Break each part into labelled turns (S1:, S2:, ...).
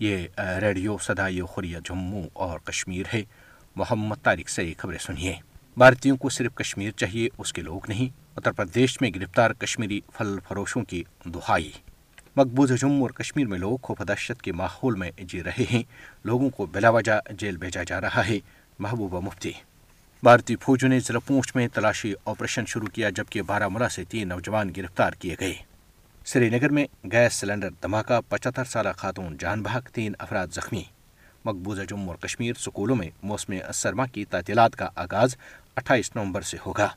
S1: یہ ریڈیو سدائی خوریہ جموں اور کشمیر ہے۔ محمد طارق سے یہ خبریں سنیے۔ بھارتیوں کو صرف کشمیر چاہیے، اس کے لوگ نہیں۔ اتر پردیش میں گرفتار کشمیری پھل فروشوں کی دہائی۔ مقبوضہ جموں اور کشمیر میں لوگ خوف دہشت کے ماحول میں جی رہے ہیں۔ لوگوں کو بلا وجہ جیل بھیجا جا رہا ہے۔ محبوبہ مفتی۔ بھارتی فوجوں نے ضلع پونچھ میں تلاشی آپریشن شروع کیا، جبکہ بارہ ملا سے تین نوجوان گرفتار کیے گئے۔ سری نگر میں گیس سلنڈر دھماکہ، پچہتر سالہ خاتون جان بحق تین افراد زخمی۔ مقبوضہ جموں اور کشمیر سکولوں میں موسم سرما کی تعطیلات کا آغاز اٹھائیس نومبر سے ہوگا۔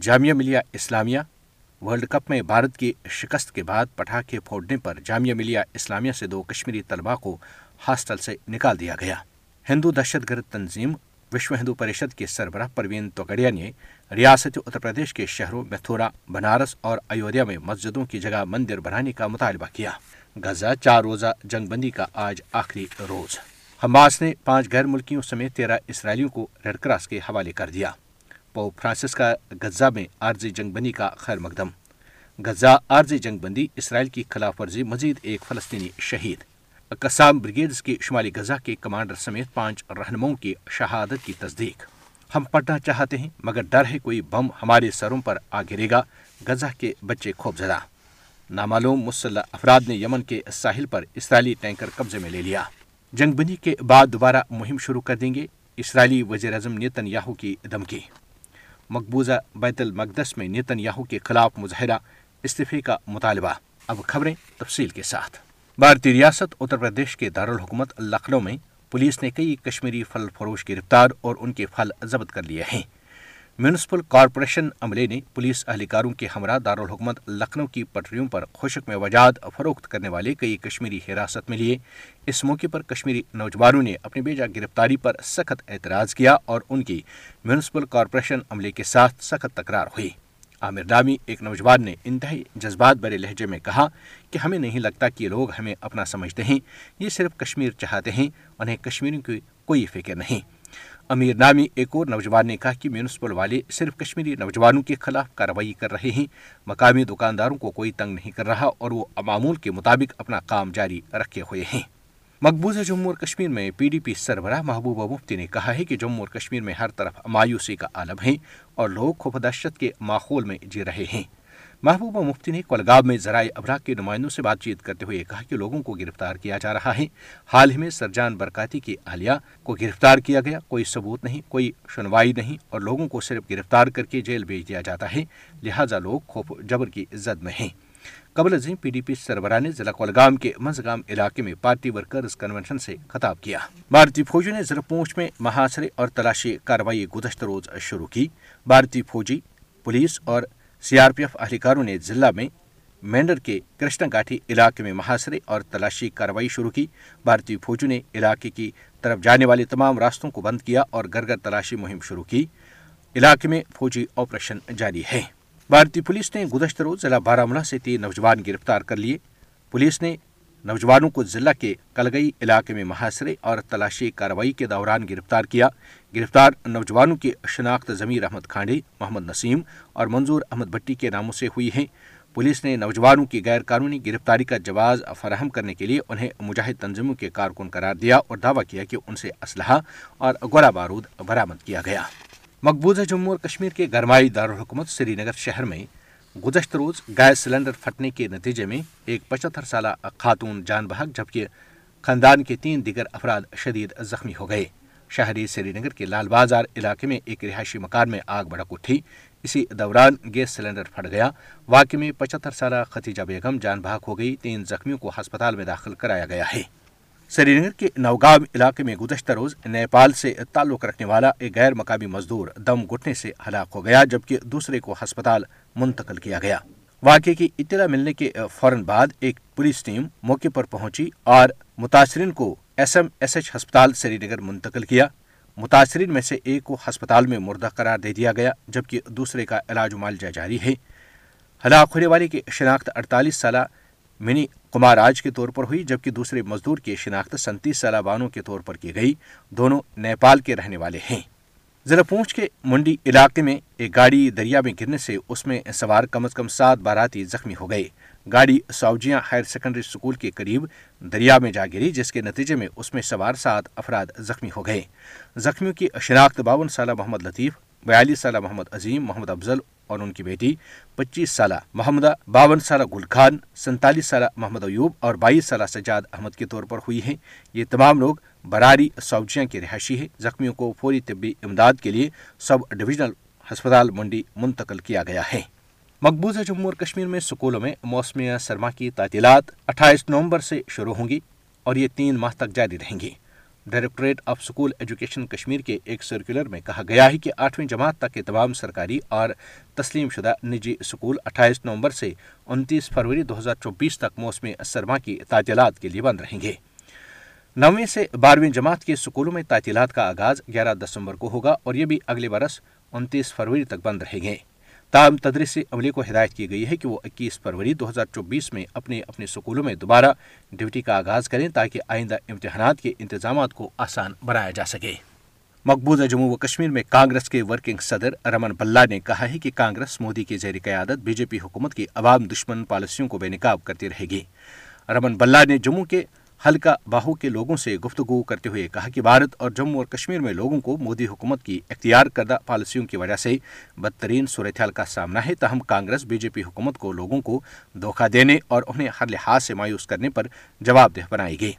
S1: جامعہ ملیہ اسلامیہ ورلڈ کپ میں بھارت کی شکست کے بعد پٹاخے پھوڑنے پر جامعہ ملیہ اسلامیہ سے دو کشمیری طلباء کو ہاسٹل سے نکال دیا گیا۔ ہندو دہشت گرد تنظیم وشو ہندو پریشد کے سربراہ پروین توگڑیا نے ریاست اتر پردیش کے شہروں میتھورا، بنارس اور ایودھیا میں مسجدوں کی جگہ مندر بنانے کا مطالبہ کیا۔ غزہ چار روزہ جنگ بندی کا آج آخری روز۔ حماس نے پانچ غیر ملکیوں سمیت تیرہ اسرائیلیوں کو ریڈ کراس کے حوالے کر دیا۔ پوپ فرانسس کا غزہ میں عارضی جنگ بندی کا خیر مقدم۔ غزہ عارضی جنگ بندی اسرائیل کی خلاف ورزی مزید ایک فلسطینی شہید۔ قسام بریگیڈز کی شمالی غزہ کے کمانڈر سمیت پانچ رہنماؤں کی شہادت کی تصدیق۔ ہم پڑھنا چاہتے ہیں، مگر ڈر ہے کوئی بم ہمارے سروں پر آ گرے گا۔ غزہ کے بچے خوب زدہ۔ نامعلوم مسلح افراد نے یمن کے ساحل پر اسرائیلی ٹینکر قبضے میں لے لیا۔ جنگ بندی کے بعد دوبارہ مہم شروع کر دیں گے، اسرائیلی وزیر اعظم نیتن یاہو کی دھمکی۔ مقبوضہ بیت المقدس میں نیتن یاہو کے خلاف مظاہرہ، استعفے کا مطالبہ۔ اب خبریں تفصیل کے ساتھ۔ بھارتی ریاست، اتر پردیش کے دارالحکومت لکھنؤ میں پولیس نے کئی کشمیری پھل فروش گرفتار اور ان کے پھل ضبط کر لیے ہیں۔ میونسپل کارپوریشن عملے نے پولیس اہلکاروں کے ہمراہ دارالحکومت لکھنؤ کی پٹریوں پر خشک میں وجاد فروخت کرنے والے کئی کشمیری حراست میں لیے۔ اس موقع پر کشمیری نوجوانوں نے اپنی بیجا گرفتاری پر سخت اعتراض کیا اور ان کی میونسپل کارپوریشن عملے کے ساتھ سخت تکرار ہوئی۔ عامر ڈامی ایک نوجوان نے انتہائی جذبات برے لہجے میں کہا کہ ہمیں نہیں لگتا کہ لوگ ہمیں اپنا سمجھتے ہیں، یہ صرف کشمیر چاہتے ہیں، انہیں کشمیریوں کی کوئی فکر نہیں۔ امیر نامی ایک اور نوجوان نے کہا کہ میونسپل والے صرف کشمیری نوجوانوں کے خلاف کارروائی کر رہے ہیں۔ مقامی دکانداروں کو کوئی تنگ نہیں کر رہا اور وہ معمول کے مطابق اپنا کام جاری رکھے ہوئے ہیں۔ مقبوضہ جموں اور کشمیر میں پی ڈی پی سربراہ محبوبہ مفتی نے کہا ہے کہ جموں اور کشمیر میں ہر طرف مایوسی کا عالم ہے اور لوگ خوف دہشت کے ماحول میں جی رہے ہیں۔ محبوبہ مفتی نے کولگاب میں ذرائع ابراہ کے نمائندوں سے بات چیت کرتے ہوئے کہا کہ لوگوں کو گرفتار کیا جا رہا ہے۔ حال ہی میں سرجان برکاتی کی اہلیہ کو گرفتار کیا گیا، کوئی ثبوت نہیں، کوئی سنوائی نہیں اور لوگوں کو صرف گرفتار کر کے جیل بھیج دیا جاتا ہے۔ لہٰذا لوگ خوف جبر کی زد میں ہیں۔ قبل ازیں پی ڈی پی سربراہ نے ضلع کولگام کے منزگام علاقے میں پارٹی ورکرز کنونشن سے خطاب کیا۔ بھارتی فوجی نے ضلع پونچھ میں محاصرے اور تلاشی کارروائی گزشتہ روز شروع کی۔ بھارتی فوجی، پولیس اور سی آر پی ایف اہلکاروں نے ضلع میں مینڈر کے کرشنا گاٹھی علاقے میں محاصرے اور تلاشی کارروائی شروع کی۔ بھارتی فوجوں نے علاقے کی طرف جانے والے تمام راستوں کو بند کیا اور گھر گھر تلاشی مہم شروع کی۔ علاقے میں فوجی آپریشن جاری ہے۔ بھارتی پولیس نے گزشتہ روز ضلع بارہ سے تین نوجوان گرفتار کر لیے۔ پولیس نے نوجوانوں کو ضلع کے کلگئی علاقے میں محاصرے اور تلاشی کارروائی کے دوران گرفتار کیا۔ گرفتار نوجوانوں کی شناخت ضمیر احمد کھانڈے، محمد نسیم اور منظور احمد بھٹی کے ناموں سے ہوئی ہیں۔ پولیس نے نوجوانوں کی غیر قانونی گرفتاری کا جواز فراہم کرنے کے لیے انہیں مجاہد تنظیموں کے کارکن قرار دیا اور دعویٰ کیا کہ ان سے اسلحہ اور گولہ بارود برآمد کیا گیا۔ مقبوضہ جموں اور کشمیر کے گرمائی دارالحکومت سری نگر شہر میں گزشتہ روز گیس سلنڈر پھٹنے کے نتیجے میں ایک پچہتر سالہ خاتون جان بحق جبکہ خاندان کے تین دیگر افراد شدید زخمی ہو گئے۔ شہری سری نگر کے لال بازار علاقے میں ایک رہائشی مکان میں آگ بڑک اٹھی۔ اسی دوران گیس سلنڈر پھٹ گیا۔ واقع میں پچہتر سالہ ختیجہ بیگم جان بحق ہو گئی۔ تین زخمیوں کو ہسپتال میں داخل کرایا گیا ہے۔ سری نگر کے نوگام علاقے میں گزشتہ روز نیپال سے تعلق رکھنے والا ایک غیر مقامی مزدور دم گھٹنے سے ہلاک ہو گیا، جبکہ دوسرے کو ہسپتال منتقل کیا گیا۔ واقعے کی اطلاع ملنے کے فوراً بعد ایک پولیس ٹیم موقع پر پہنچی اور متاثرین کو ایس ایم ایس ایچ ہسپتال سری نگر منتقل کیا۔ متاثرین میں سے ایک کو ہسپتال میں مردہ قرار دے دیا گیا، جبکہ دوسرے کا علاج معالجہ جاری ہے۔ ہلاک ہونے والے کی شناخت اڑتالیس سالہ منی کمار آج کے طور پر ہوئی جبکہ دوسرے مزدور کی شناخت سنتیس سالہ بانوں کے طور پر کی گئی۔ دونوں نیپال کے رہنے والے ہیں۔ ضلع پونچھ کے منڈی علاقے میں ایک گاڑی دریا میں گرنے سے اس میں سوار کم از کم سات باراتی زخمی ہو گئے۔ گاڑی ساوجیاں ہائر سیکنڈری اسکول کے قریب دریا میں جا گری، جس کے نتیجے میں اس میں سوار سات افراد زخمی ہو گئے۔ زخمیوں کی شناخت باون سالہ محمد لطیف، بیالیس سالہ محمد عظیم، محمد افضل اور ان کی بیٹی پچیس سالہ محمدہ، باون سالہ گل خان سینتالیس سالہ محمد ایوب اور بائیس سالہ سجاد احمد کے طور پر ہوئی ہیں۔ یہ تمام لوگ براری سوجیاں کے رہائشی ہیں۔ زخمیوں کو فوری طبی امداد کے لیے سب ڈویژنل ہسپتال منڈی منتقل کیا گیا ہے۔ مقبوضہ جموں اور کشمیر میں سکولوں میں موسمیہ سرما کی تعطیلات اٹھائیس نومبر سے شروع ہوں گی اور یہ تین ماہ تک جاری رہیں گی directorate of school education Kashmir کے ایک سرکولر میں کہا گیا ہے کہ آٹھویں جماعت تک کے تمام سرکاری اور تسلیم شدہ نجی سکول اٹھائیس نومبر سے انتیس فروری دو ہزار چوبیس تک موسم سرما کی تعطیلات کے لیے بند رہیں گے۔ نویں سے بارہویں جماعت کے سکولوں میں تعطیلات کا آغاز گیارہ دسمبر کو ہوگا اور یہ بھی اگلے برس انتیس فروری تک بند رہیں گے۔ تاہم تدریسی عملے کو ہدایت کی گئی ہے کہ وہ اکیس فروری دو ہزار چوبیس میں اپنے اپنے سکولوں میں دوبارہ ڈیوٹی کا آغاز کریں تاکہ آئندہ امتحانات کے انتظامات کو آسان بنایا جا سکے۔ مقبوضہ جموں و کشمیر میں کانگریس کے ورکنگ صدر رمن بلہ نے کہا ہے کہ کانگریس مودی کی زیر قیادت بی جے پی حکومت کی عوام دشمن پالیسیوں کو بے نقاب کرتی رہے گی۔ رمن بلہ نے جموں کے ہلکا باہو کے لوگوں سے گفتگو کرتے ہوئے کہا کہ بھارت اور جموں اور کشمیر میں لوگوں کو مودی حکومت کی اختیار کردہ پالیسیوں کی وجہ سے بدترین صورتحال کا سامنا ہے، تاہم کانگریس بی جے پی حکومت کو لوگوں کو دھوکہ دینے اور انہیں ہر لحاظ سے مایوس کرنے پر جواب دہ بنائے گی۔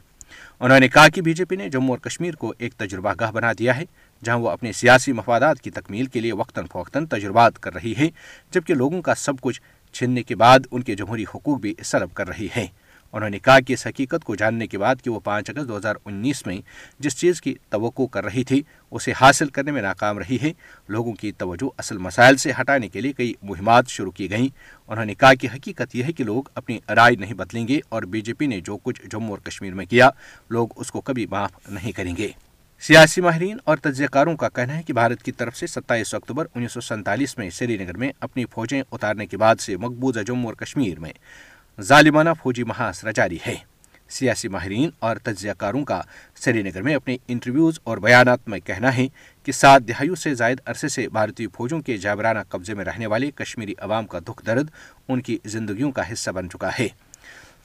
S1: انہوں نے کہا کہ بی جے پی نے جموں اور کشمیر کو ایک تجربہ گاہ بنا دیا ہے، جہاں وہ اپنے سیاسی مفادات کی تکمیل کے لیے وقتاً فوقتاً تجربات کر رہی ہے، جبکہ لوگوں کا سب کچھ چھیننے کے بعد ان کے جمہوری حقوق بھی سلب کر رہی ہے۔ انہوں نے کہا کہ اس حقیقت کو جاننے کے بعد کہ وہ پانچ اگست دو ہزار انیس میں جس چیز کی توقع کر رہی تھی، اسے حاصل کرنے میں ناکام رہی ہے۔ لوگوں کی توجہ اصل مسائل سے ہٹانے کے لیے کئی مہمات شروع کی گئیں۔ انہوں نے کہا کہ حقیقت یہ ہے کہ لوگ اپنی رائے نہیں بدلیں گے اور بی جے پی نے جو کچھ جموں اور کشمیر میں کیا، لوگ اس کو کبھی معاف نہیں کریں گے۔ سیاسی ماہرین اور تجزیہ کاروں کا کہنا ہے کہ بھارت کی طرف سے ستائیس اکتوبر انیس سو سینتالیس میں سری نگر میں اپنی فوجیں اتارنے کے بعد سے مقبوضہ جموں اور کشمیر میں ظالمانہ فوجی محاصرہ جاری ہے۔ سیاسی ماہرین اور تجزیہ کاروں کا سری نگر میں اپنے انٹرویوز اور بیانات میں کہنا ہے کہ سات دہائیوں سے زائد عرصے سے بھارتی فوجوں کے جابرانہ قبضے میں رہنے والے کشمیری عوام کا دکھ درد ان کی زندگیوں کا حصہ بن چکا ہے۔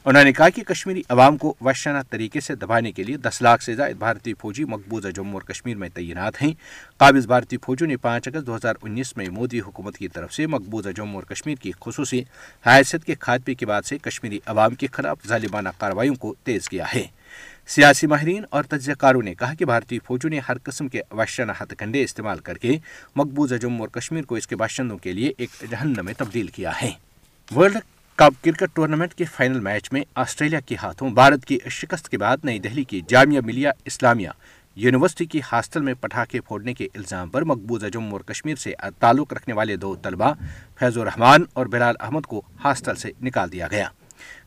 S1: انہوں نے کہا کہ کشمیری عوام کو وحشانہ طریقے سے دبانے کے لیے دس لاکھ سے زائد بھارتی فوجی مقبوضہ جموں اور کشمیر میں تعینات ہیں۔ قابض بھارتی فوجوں نے پانچ اگست دو ہزار انیس میں مودی حکومت کی طرف سے مقبوضہ جموں اور کشمیر کی خصوصی حیثیت کے خاتمے کے بعد سے کشمیری عوام کے خلاف ظالمانہ کارروائیوں کو تیز کیا ہے۔ سیاسی ماہرین اور تجزیہ کاروں نے کہا کہ بھارتی فوجوں نے ہر قسم کے وحشانہ ہتھ کنڈے استعمال کر کے مقبوضہ جموں اور کشمیر کو اس کے باشندوں کے لیے ایک جہنم میں تبدیل کیا ہے۔ ورلڈ کپ کرکٹ ٹورنامنٹ کے فائنل میچ میں آسٹریلیا کے ہاتھوں بھارت کی شکست کے بعد نئی دہلی کی جامعہ ملیہ اسلامیہ، یونیورسٹی کی ہاسٹل میں پٹاخے پھوڑنے کے الزام پر مقبوضہ جموں اور کشمیر سے تعلق رکھنے والے دو طلبہ فیض الرحمان اور بلال احمد کو ہاسٹل سے نکال دیا گیا۔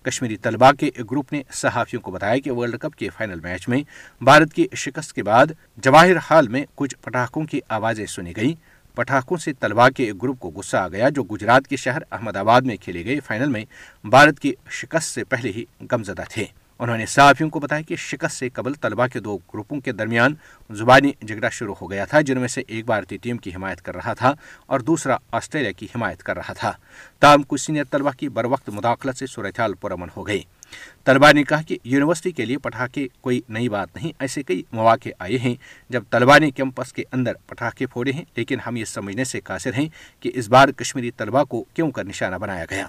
S1: کشمیری طلبہ کے ایک گروپ نے صحافیوں کو بتایا کہ ورلڈ کپ کے فائنل میچ میں بھارت کی شکست کے بعد جواہر حال میں کچھ پٹاخوں کی آوازیں سنی گئیں۔ پٹاخوں سے طلبا کے ایک گروپ کو غصہ آ گیا جو گجرات کے شہر احمد آباد میں کھیلے گئے فائنل میں بھارت کی شکست سے پہلے ہی گمزدہ تھے۔ انہوں نے صحافیوں کو بتایا کہ شکست سے قبل طلبا کے دو گروپوں کے درمیان زبانی جھگڑا شروع ہو گیا تھا، جن میں سے ایک بھارتی ٹیم کی حمایت کر رہا تھا اور دوسرا آسٹریلیا کی حمایت کر رہا تھا۔ تاہم، کچھ سینئر طلبا کی بر وقت مداخلت سے صورتحال پرامن ہو گئی۔ طلبا نے کہا کہ یونیورسٹی کے لیے پٹاخے کوئی نئی بات نہیں۔ ایسے کئی مواقع آئے ہیں جب طلبا نے کیمپس کے اندر پٹاخے پھوڑے ہیں، لیکن ہم یہ سمجھنے سے قاصر ہیں کہ اس بار کشمیری طلبا کو کیوں کر نشانہ بنایا گیا۔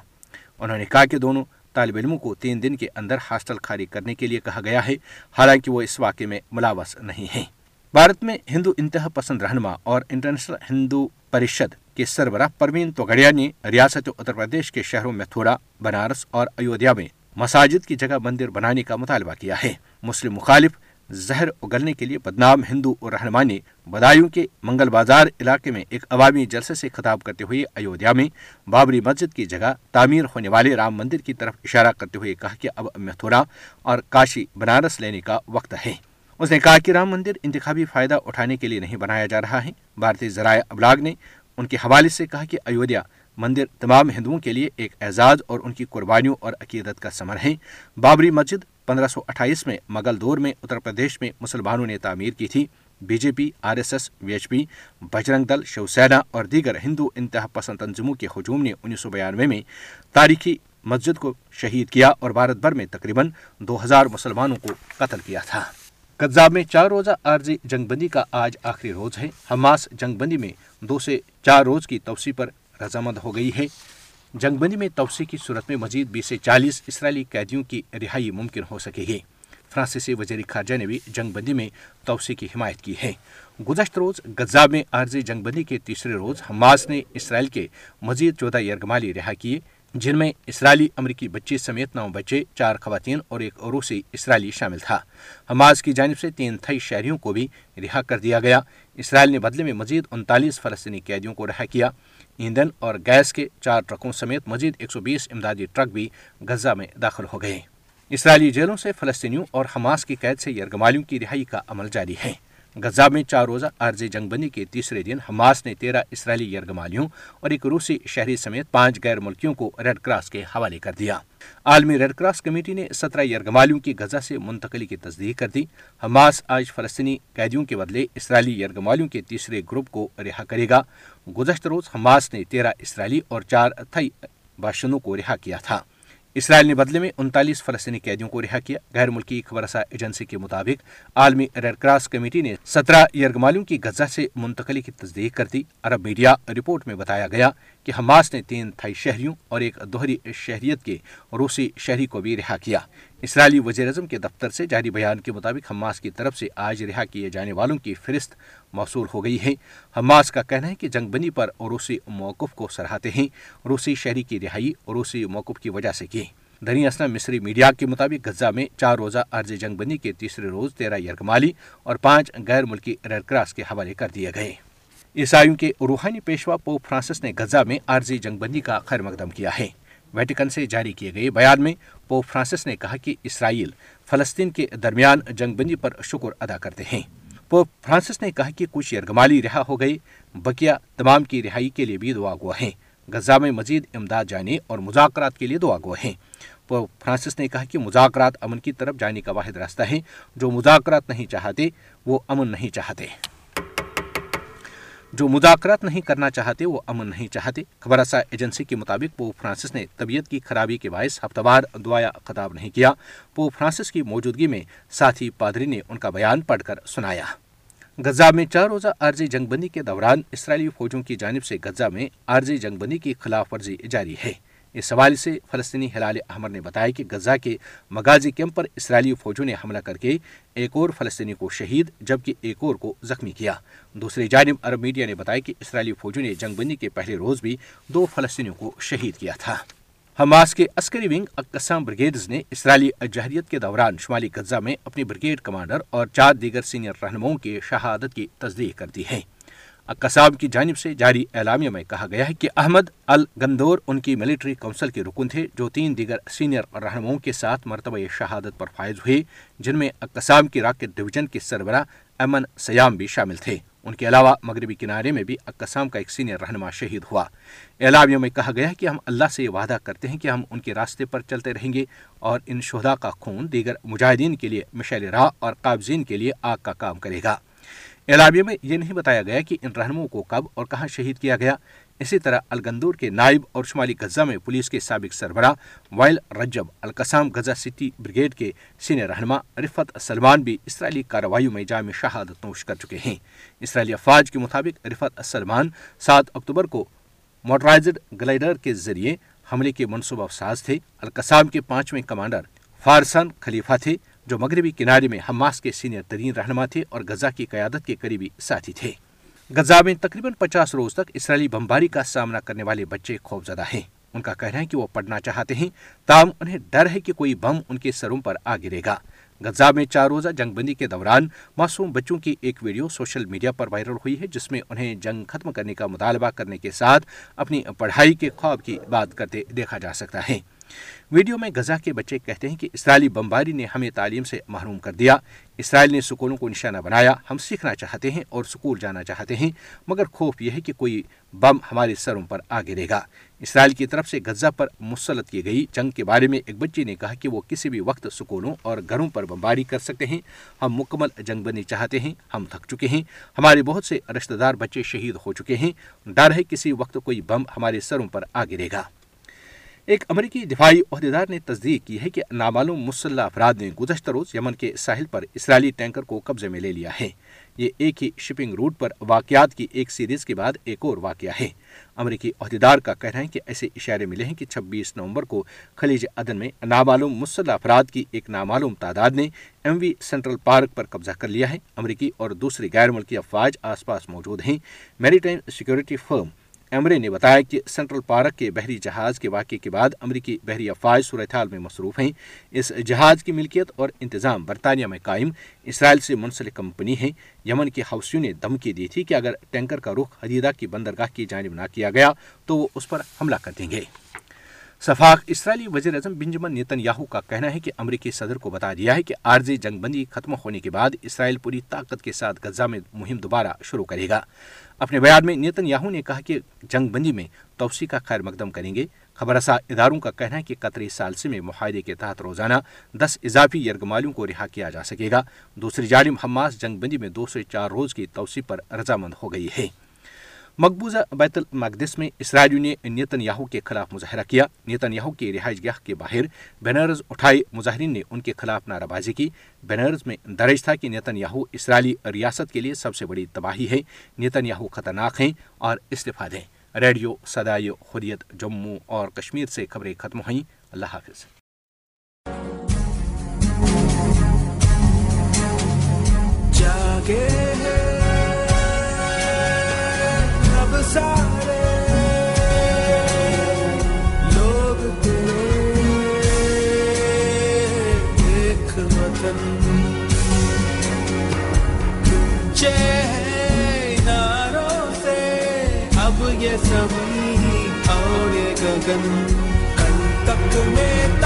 S1: انہوں نے کہا کہ دونوں طالب علموں کو تین دن کے اندر ہاسٹل خالی کرنے کے لیے کہا گیا ہے، حالانکہ وہ اس واقعے میں ملاوس نہیں ہیں۔ بھارت میں ہندو انتہا پسند رہنما اور انٹرنیشنل ہندو پریشد کے سربراہ پروین توگڑیا نے ریاست اتر پردیش کے شہروں میتھورا بنارس اور ایودھیا میں مساجد کی جگہ مندر بنانے کا مطالبہ کیا ہے۔ مسلم مخالف زہر اگلنے کے لیے بدنام ہندو رہنما نے بدایوں کے منگل بازار علاقے میں ایک عوامی جلسے سے خطاب کرتے ہوئے ایودھیا میں بابری مسجد کی جگہ تعمیر ہونے والے رام مندر کی طرف اشارہ کرتے ہوئے کہا کہ اب متھورا اور کاشی بنارس لینے کا وقت ہے۔ اس نے کہا کہ رام مندر انتخابی فائدہ اٹھانے کے لیے نہیں بنایا جا رہا ہے۔ بھارتی ذرائع ابلاغ نے ان کے حوالے سے کہا کہ ایودھیا مندر تمام ہندوؤں کے لیے ایک اعزاز اور ان کی قربانیوں اور عقیدت کا سمر ہے بابری مسجد پندرہ سو اٹھائیس میں مغل دور میں اتر پردیش میں مسلمانوں نے تعمیر کی تھی۔ B J P, R S S, V H P, Bajrang Dal Shiv Sena اور دیگر ہندو انتہا پسند تنظیموں کے ہجوم نے انیس سو بیانوے میں تاریخی مسجد کو شہید کیا اور بھارت بھر میں تقریباً دو ہزار مسلمانوں کو قتل کیا تھا۔ قذاب میں چار روزہ عارضی جنگ بندی کا آج آخری روز ہے۔ حماس جنگ بندی میں دو سے چار روز کی توسیع پر رضامند ہو گئی ہے۔ جنگ بندی میں توسیع کی صورت میں مزید بیس سے چالیس اسرائیلی قیدیوں کی رہائی ممکن ہو سکے گی۔ فرانسیسی وزیر خارجہ نے بھی جنگ بندی میں توسیع کی حمایت کی ہے۔ گزشتہ روز غزاب میں عارضی جنگ بندی کے تیسرے روز حماس نے اسرائیل کے مزید چودہ یرغمالی رہا کیے، جن میں اسرائیلی امریکی بچے سمیت نو بچے، چار خواتین اور ایک روسی اسرائیلی شامل تھا۔ حماس کی جانب سے تین تھئی شہریوں کو بھی رہا کر دیا گیا۔ اسرائیل نے بدلے میں مزید انتالیس فلسطینی قیدیوں کو رہا کیا۔ ایندھن اور گیس کے چار ٹرکوں سمیت مزید ایک سو بیس امدادی ٹرک بھی غزہ میں داخل ہو گئے۔ اسرائیلی جیلوں سے فلسطینیوں اور حماس کی قید سے یرغمالیوں کی رہائی کا عمل جاری ہے۔ غزہ میں چار روزہ عارضی جنگ بندی کے تیسرے دن حماس نے تیرہ اسرائیلی یرغمالیوں اور ایک روسی شہری سمیت پانچ غیر ملکیوں کو ریڈ کراس کے حوالے کر دیا۔ عالمی ریڈ کراس کمیٹی نے سترہ یرغمالیوں کی غزہ سے منتقلی کی تصدیق کر دی۔ حماس آج فلسطینی قیدیوں کے بدلے اسرائیلی یرغمالیوں کے تیسرے گروپ کو رہا کرے گا۔ گزشتہ روز حماس نے تیرہ اسرائیلی اور چار تھئی باشندوں کو رہا کیا تھا۔ اسرائیل نے بدلے میں انتالیس فلسطینی قیدیوں کو رہا کیا۔ غیر ملکی خبر رساں ایجنسی کے مطابق عالمی ریڈ کراس کمیٹی نے سترہ یرغمالیوں کی غزہ سے منتقلی کی تصدیق کر دی۔ عرب میڈیا رپورٹ میں بتایا گیا کہ حماس نے تین تھائی شہریوں اور ایک دوہری شہریت کے روسی شہری کو بھی رہا کیا۔ اسرائیلی وزیر اعظم کے دفتر سے جاری بیان کے مطابق حماس کی طرف سے آج رہا کیے جانے والوں کی فہرست موصول ہو گئی ہے۔ حماس کا کہنا ہے کہ جنگ بندی پر روسی موقف کو سراہتے ہیں۔ روسی شہری کی رہائی روسی موقف کی وجہ سے کی۔ دنی اسنا مصری میڈیا کے مطابق غزہ میں چار روزہ عرض جنگ بندی کے تیسرے روز تیرہ یرغمالی اور پانچ غیر ملکی ریڈ کراس کے حوالے کر دیے گئے۔ عیسائیوں کے روحانی پیشوا پوپ فرانسس نے غزہ میں عارضی جنگ بندی کا خیر مقدم کیا ہے۔ ویٹیکن سے جاری کیے گئے بیان میں پوپ فرانسس نے کہا کہ اسرائیل فلسطین کے درمیان جنگ بندی پر شکر ادا کرتے ہیں۔ پوپ فرانسس نے کہا کہ کچھ یرغمالی رہا ہو گئے، بقیہ تمام کی رہائی کے لیے بھی دعا گوا ہیں۔ غزہ میں مزید امداد جانے اور مذاکرات کے لیے دعا گوا ہیں۔ پوپ فرانسس نے کہا کہ مذاکرات امن کی طرف جانے کا واحد راستہ ہے۔ جو مذاکرات نہیں چاہتے، وہ امن نہیں چاہتے۔ جو مذاکرات نہیں کرنا چاہتے، وہ امن نہیں چاہتے۔ خبر رساں ایجنسی کے مطابق پوپ فرانسس نے طبیعت کی خرابی کے باعث ہفتہ وار دعایا خطاب نہیں کیا۔ پوپ فرانسس کی موجودگی میں ساتھی پادری نے ان کا بیان پڑھ کر سنایا۔ غزہ میں چار روزہ عارضی جنگ بندی کے دوران اسرائیلی فوجوں کی جانب سے غزہ میں عارضی جنگ بندی کی خلاف ورزی جاری ہے۔ اس حوالے سے فلسطینی ہلال احمر نے بتایا کہ غزہ کے مغازی کیمپ پر اسرائیلی فوجوں نے حملہ کر کے ایک اور فلسطینی کو شہید، جبکہ ایک اور کو زخمی کیا۔ دوسری جانب، عرب میڈیا نے بتایا کہ اسرائیلی فوجوں نے جنگ بندی کے پہلے روز بھی دو فلسطینیوں کو شہید کیا تھا۔ حماس کے عسکری ونگ اقسام بریگیڈز نے اسرائیلی جہریت کے دوران شمالی غزہ میں اپنی بریگیڈ کمانڈر اور چار دیگر سینئر رہنماؤں کی شہادت کی تصدیق کر دی ہے۔ قصاب کی جانب سے جاری اعلامیہ میں کہا گیا ہے کہ احمد الگندور ان کی ملٹری کونسل کے رکن تھے جو تین دیگر سینئر رہنماؤں کے ساتھ مرتبہ شہادت پر فائز ہوئے، جن میں قصاب کی راکٹ ڈویژن کے سربراہ امن سیام بھی شامل تھے۔ ان کے علاوہ مغربی کنارے میں بھی اقسام کا ایک سینئر رہنما شہید ہوا۔ اعلامیوں میں کہا گیا کہ ہم اللہ سے یہ وعدہ کرتے ہیں کہ ہم ان کے راستے پر چلتے رہیں گے اور ان شہدا کا خون دیگر مجاہدین کے لیے مشعل راہ اور قابضین کے لیے آگ کا کام کرے گا۔ اعلامیہ میں یہ نہیں بتایا گیا کہ ان رہنموں کو کب اور کہاں شہید کیا گیا۔ اسی طرح الگندور کے نائب اور شمالی غزہ میں پولیس کے سابق سربراہ وائل رجب القسام غزہ سٹی بریگیڈ کے سینئر رہنما رفت سلمان بھی اسرائیلی کارروائیوں میں جامع شہادت نوش کر چکے ہیں۔ اسرائیلی افواج کے مطابق رفت سلمان سات اکتوبر کو موٹرائزڈ گلائڈر کے ذریعے حملے کے منصوبہ ساز تھے۔ القسام کے پانچویں کمانڈر فارسان خلیفہ تھے۔ جو مغربی کنارے میں حماس کے سینئر ترین رہنما تھے اور غزہ کی قیادت کے قریبی ساتھی تھے۔ غزہ میں تقریباً پچاس روز تک اسرائیلی بمباری کا سامنا کرنے والے بچے خوف زدہ ہیں۔ ان کا کہنا ہے کہ وہ پڑھنا چاہتے ہیں۔ تاہم، انہیں ڈر ہے کہ کوئی بم ان کے سروں پر آ گرے گا۔ غزہ میں چار روزہ جنگ بندی کے دوران معصوم بچوں کی ایک ویڈیو سوشل میڈیا پر وائرل ہوئی ہے، جس میں انہیں جنگ ختم کرنے کا مطالبہ کرنے کے ساتھ اپنی پڑھائی کے خواب کی بات کرتے دیکھا جا سکتا ہے۔ ویڈیو میں غزہ کے بچے کہتے ہیں کہ اسرائیلی بمباری نے ہمیں تعلیم سے محروم کر دیا۔ اسرائیل نے سکولوں کو نشانہ بنایا۔ ہم سیکھنا چاہتے ہیں اور سکول جانا چاہتے ہیں، مگر خوف یہ ہے کہ کوئی بم ہمارے سروں پر آ گرے گا۔ اسرائیل کی طرف سے غزہ پر مسلط کی گئی۔ جنگ کے بارے میں ایک بچے نے کہا کہ وہ کسی بھی وقت سکولوں اور گھروں پر بمباری کر سکتے ہیں۔ ہم مکمل جنگ بندی چاہتے ہیں۔ ہم تھک چکے ہیں۔ ہمارے بہت سے رشتہ دار بچے شہید ہو چکے ہیں۔ ڈر ہے کسی وقت کوئی بم ہمارے سروں پر آ گرے گا۔ ایک امریکی دفاعی عہدیدار نے تصدیق کی ہے کہ نامعلوم مسلح افراد نے گزشتہ روز یمن کے ساحل پر اسرائیلی ٹینکر کو قبضے میں لے لیا ہے یہ ایک ہی شپنگ روٹ پر واقعات کی ایک سیریز کے بعد ایک اور واقعہ ہے۔ امریکی عہدیدار کا کہنا ہے کہ ایسے اشارے ملے ہیں کہ چھبیس نومبر کو خلیج عدن میں نامعلوم مسلح افراد کی ایک نامعلوم تعداد نے ایم وی سینٹرل پارک پر قبضہ کر لیا ہے۔ امریکی اور دوسری غیر ملکی افواج آس پاس موجود ہیں۔ میری ٹائم سیکورٹی فرم ایمرے نے بتایا کہ سینٹرل پارک کے بحری جہاز کے واقعے کے بعد امریکی بحری افواج صورتحال میں مصروف ہیں۔ اس جہاز کی ملکیت اور انتظام برطانیہ میں قائم۔ اسرائیل سے منسلک کمپنی ہے یمن کے حوثیوں نے دھمکی دی تھی کہ اگر ٹینکر کا رخ حدیدہ کی بندرگاہ کی جانب نہ کیا گیا تو وہ اس پر حملہ کر دیں گے۔ سفاق اسرائیلی وزیر اعظم بنجمن نیتن یاہو کا کہنا ہے کہ امریکی صدر کو بتا دیا ہے کہ عارضی جنگ بندی ختم ہونے کے بعد اسرائیل پوری طاقت کے ساتھ غزہ میں مہم دوبارہ شروع کرے گا۔ اپنے بیان میں نیتن یاہو نے کہا کہ جنگ بندی میں توسیع کا خیر مقدم کریں گے۔ خبر رساں اداروں کا کہنا ہے کہ قطری سالسی میں معاہدے کے تحت روزانہ دس اضافی یرغمالیوں کو رہا کیا جا سکے گا۔ دوسری جانب حماس جنگ بندی میں دو سے چار روز کی توسیع پر رضامند ہو گئی ہے۔ مقبوضہ بیت المقدس میں اسرائیلیوں نے نیتن یاہو کے خلاف مظاہرہ کیا۔ نیتن یاہو کی رہائش گاہ کے باہر بینرز اٹھائے مظاہرین نے ان کے خلاف نعرہ بازی کی۔ بینرز میں درج تھا کہ نیتن یاہو اسرائیلی ریاست کے لیے سب سے بڑی تباہی ہے۔ نیتن یاہو خطرناک ہیں اور استفا دیں۔ ریڈیو سدائے حریت جموں اور کشمیر سے خبریں ختم ہوئیں۔ اللہ حافظ۔ جاگے یہ کل تک میں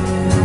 S1: Thank you.